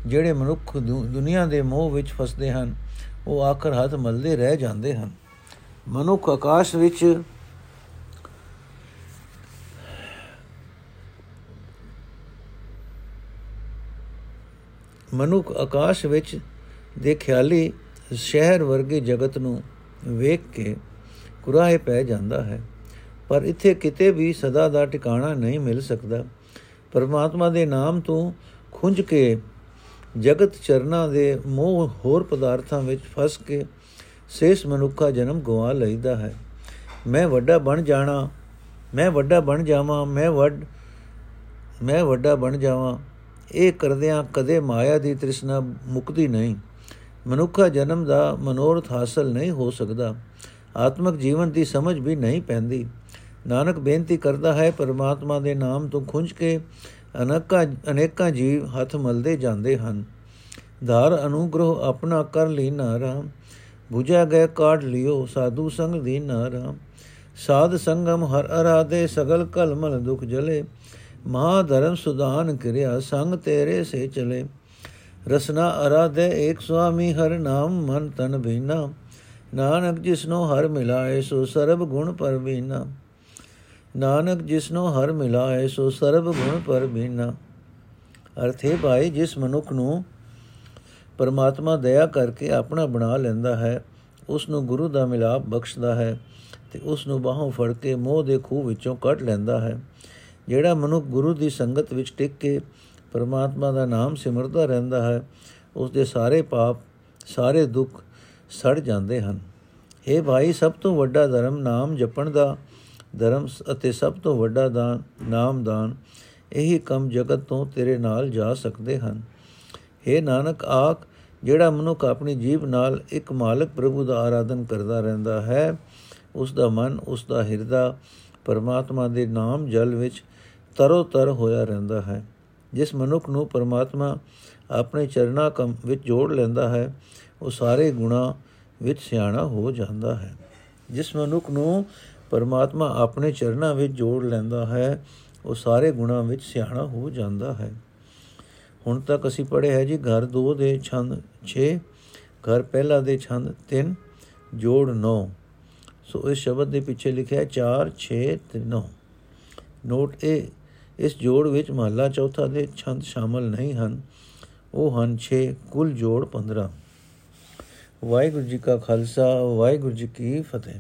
ਜਿਹੜੇ ਮਨੁੱਖ ਦੁਨੀਆ ਦੇ ਮੋਹ ਵਿੱਚ ਫਸਦੇ ਹਨ, ਉਹ ਆਖਰ ਹੱਥ ਮਲਦੇ ਰਹਿ ਜਾਂਦੇ ਹਨ। ਮਨੁੱਖ ਆਕਾਸ਼ ਵਿੱਚ ਮਨੁੱਖ ਆਕਾਸ਼ ਵਿੱਚ ਦੇ ਖਿਆਲੀ ਸ਼ਹਿਰ ਵਰਗੇ ਜਗਤ ਨੂੰ ਵੇਖ ਕੇ ਕੁਰਾਹੇ ਪੈ ਜਾਂਦਾ ਹੈ। ਪਰ ਇੱਥੇ ਕਿਤੇ ਵੀ ਸਦਾ ਦਾ ਟਿਕਾਣਾ ਨਹੀਂ ਮਿਲ ਸਕਦਾ। ਪਰਮਾਤਮਾ ਦੇ ਨਾਮ ਤੋਂ ਖੁੰਝ ਕੇ ਜਗਤ ਚਰਨਾ ਦੇ ਮੋਹ ਹੋਰ ਪਦਾਰਥਾਂ ਵਿੱਚ ਫਸ ਕੇ ਸੇਸ ਮਨੁੱਖਾ ਜਨਮ ਗਵਾ ਲਈਦਾ ਹੈ। ਮੈਂ ਵੱਡਾ ਬਣ ਜਾਣਾ, ਮੈਂ ਵੱਡਾ ਬਣ ਜਾਵਾਂ, ਮੈਂ ਵੱਡ, ਮੈਂ ਵੱਡਾ ਬਣ ਜਾਵਾਂ। ਇਹ ਕਰਦਿਆਂ ਕਦੇ ਮਾਇਆ ਦੀ ਤ੍ਰਿਸ਼ਨਾ ਮੁਕਦੀ ਨਹੀਂ। ਮਨੁੱਖਾ ਜਨਮ ਦਾ ਮਨੋਰਥ ਹਾਸਲ ਨਹੀਂ ਹੋ ਸਕਦਾ। ਆਤਮਿਕ ਜੀਵਨ ਦੀ ਸਮਝ ਵੀ ਨਹੀਂ ਪੈਂਦੀ। ਨਾਨਕ ਬੇਨਤੀ ਕਰਦਾ ਹੈ, ਪਰਮਾਤਮਾ ਦੇ ਨਾਮ ਤੋਂ ਖੁੰਝ ਕੇ ਅਨੇਕਾਂ ਅਨੇਕਾਂ ਜੀਵ ਹੱਥ ਮਲਦੇ ਜਾਂਦੇ ਹਨ। ਧਾਰ ਅਨੁਗ੍ਰਹ ਆਪਣਾ ਕਰ ਲੀਨਾ ਰਾਮ 부ਜਾ ਗਏ ਕਾਢ ਲਿਓ, ਸਾਧੂ ਸੰਗ ਦੀਨਾ ਰਾਮ ਸਾਧ ਸੰਗਮ ਹਰ ਅਰਾਦੇ ਸਗਲ ਕਲਮਲ ਦੁਖ ਜਲੇ। ਮਹਾ ਧਰਮ ਸੁਦਾਨ ਕਰਿਆ, ਸੰਗ ਤੇਰੇ ਸੇ ਚਲੇ। ਰਸਨਾ ਅਰਾਧੇ ਏਕ ਸੁਆਮੀ, ਹਰ ਨਾਮ ਮਨ ਤਨ ਬੀਨਾ। ਨਾਨਕ ਜਿਸਨੋ ਹਰ ਮਿਲਾਏ, ਸੋ ਸਰਬ ਗੁਣ ਪਰ ਬੀਨਾ ਨਾਨਕ ਜਿਸਨੋ ਹਰ ਮਿਲਾਏ, ਸੋ ਸਰਬ ਗੁਣ ਪਰ ਬੀਨਾ। ਅਰਥੇ ਭਾਈ, ਜਿਸ ਮਨੁੱਖ ਨੂੰ ਪਰਮਾਤਮਾ ਦਇਆ ਕਰਕੇ ਆਪਣਾ ਬਣਾ ਲੈਂਦਾ ਹੈ ਉਸ ਨੂੰ ਗੁਰੂ ਦਾ ਮਿਲਾਪ ਬਖਸ਼ਦਾ ਹੈ ਤੇ ਉਸ ਨੂੰ ਬਾਹੋਂ ਫੜ ਕੇ ਮੋਹ ਦੇ ਖੂਹ ਵਿੱਚੋਂ ਕੱਢ ਲੈਂਦਾ ਹੈ। ਜਿਹੜਾ ਮਨੁੱਖ ਗੁਰੂ ਦੀ ਸੰਗਤ ਵਿੱਚ ਟਿਕ ਕੇ ਪਰਮਾਤਮਾ ਦਾ ਨਾਮ ਸਿਮਰਦਾ ਰਹਿੰਦਾ ਹੈ ਉਸ ਦੇ ਸਾਰੇ ਪਾਪ, ਸਾਰੇ ਦੁੱਖ ਸੜ ਜਾਂਦੇ ਹਨ। ਇਹ ਭਾਈ, ਸਭ ਤੋਂ ਵੱਡਾ ਧਰਮ ਨਾਮ ਜਪਣ ਦਾ ਧਰਮ ਅਤੇ ਸਭ ਤੋਂ ਵੱਡਾ ਦਾਨ, ਨਾਮ ਦਾਨ, ਇਹੀ ਕੰਮ ਜਗਤ ਤੋਂ ਤੇਰੇ ਨਾਲ ਜਾ ਸਕਦੇ ਹਨ। हे ਨਾਨਕ, ਆਖ, ਜਿਹੜਾ ਮਨੁੱਖ ਆਪਣੀ ਜੀਬ ਨਾਲ ਇੱਕ ਮਾਲਕ ਪ੍ਰਭੂ ਦਾ ਆਰਾਧਨ ਕਰਦਾ ਰਹਿੰਦਾ ਹੈ ਉਸ ਦਾ ਮਨ ਉਸ ਦਾ ਹਿਰਦਾ ਪਰਮਾਤਮਾ ਦੇ ਨਾਮ ਜਲ ਵਿੱਚ ਤਰੋ ਤਰ ਹੋਇਆ ਰਹਿੰਦਾ ਹੈ। ਜਿਸ ਮਨੁੱਖ ਨੂੰ ਪਰਮਾਤਮਾ ਆਪਣੇ ਚਰਨਾ ਕਮ ਵਿੱਚ ਜੋੜ ਲੈਂਦਾ ਹੈ, ਉਹ ਸਾਰੇ ਗੁਣਾ ਵਿੱਚ ਸਿਆਣਾ ਹੋ ਜਾਂਦਾ ਹੈ। ਜਿਸ ਮਨੁੱਖ ਨੂੰ ਪਰਮਾਤਮਾ ਆਪਣੇ ਚਰਨਾ ਵਿੱਚ ਜੋੜ ਲੈਂਦਾ ਹੈ, ਉਹ ਸਾਰੇ ਗੁਣਾ ਵਿੱਚ ਸਿਆਣਾ ਹੋ ਜਾਂਦਾ ਹੈ। ਹੁਣ ਤੱਕ ਅਸੀਂ ਪੜ੍ਹੇ ਹੈ ਜੀ, ਘਰ 2 ਦੇ ਛੰਦ 6 ਘਰ ਪਹਿਲਾ ਦੇ ਛੰਦ 3 ਜੋੜ 9 ਸੋ ਇਸ ਸ਼ਬਦ ਦੇ ਪਿੱਛੇ ਲਿਖਿਆ 4 6 ਤੇ 9 ਨੋਟ ਇਹ ਇਸ ਜੋੜ ਵਿੱਚ ਮਹੱਲਾ ਚੌਥਾ ਦੇ ਛੰਦ ਸ਼ਾਮਲ ਨਹੀਂ ਹਨ। ਉਹ ਹਨ 6 ਕੁੱਲ ਜੋੜ 15 ਵਾਹਿਗੁਰੂ ਜੀ ਕਾ ਖਾਲਸਾ, ਵਾਹਿਗੁਰੂ ਜੀ ਕੀ ਫਤਿਹ।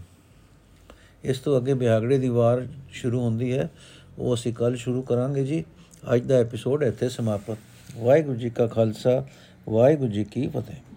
ਇਸ ਤੋਂ ਅੱਗੇ ਬਿਹਾਗੜੇ ਦੀ ਵਾਰ ਸ਼ੁਰੂ ਹੁੰਦੀ ਹੈ। ਉਹ ਅਸੀਂ ਕੱਲ ਸ਼ੁਰੂ ਕਰਾਂਗੇ ਜੀ। ਅੱਜ ਦਾ ਐਪੀਸੋਡ ਇੱਥੇ ਸਮਾਪਤ। ਵਾਹਿਗੁਰੂ ਜੀ ਕਾ ਖਾਲਸਾ, ਵਾਹਿਗੁਰੂ ਜੀ ਕੀ ਫਤਿਹ।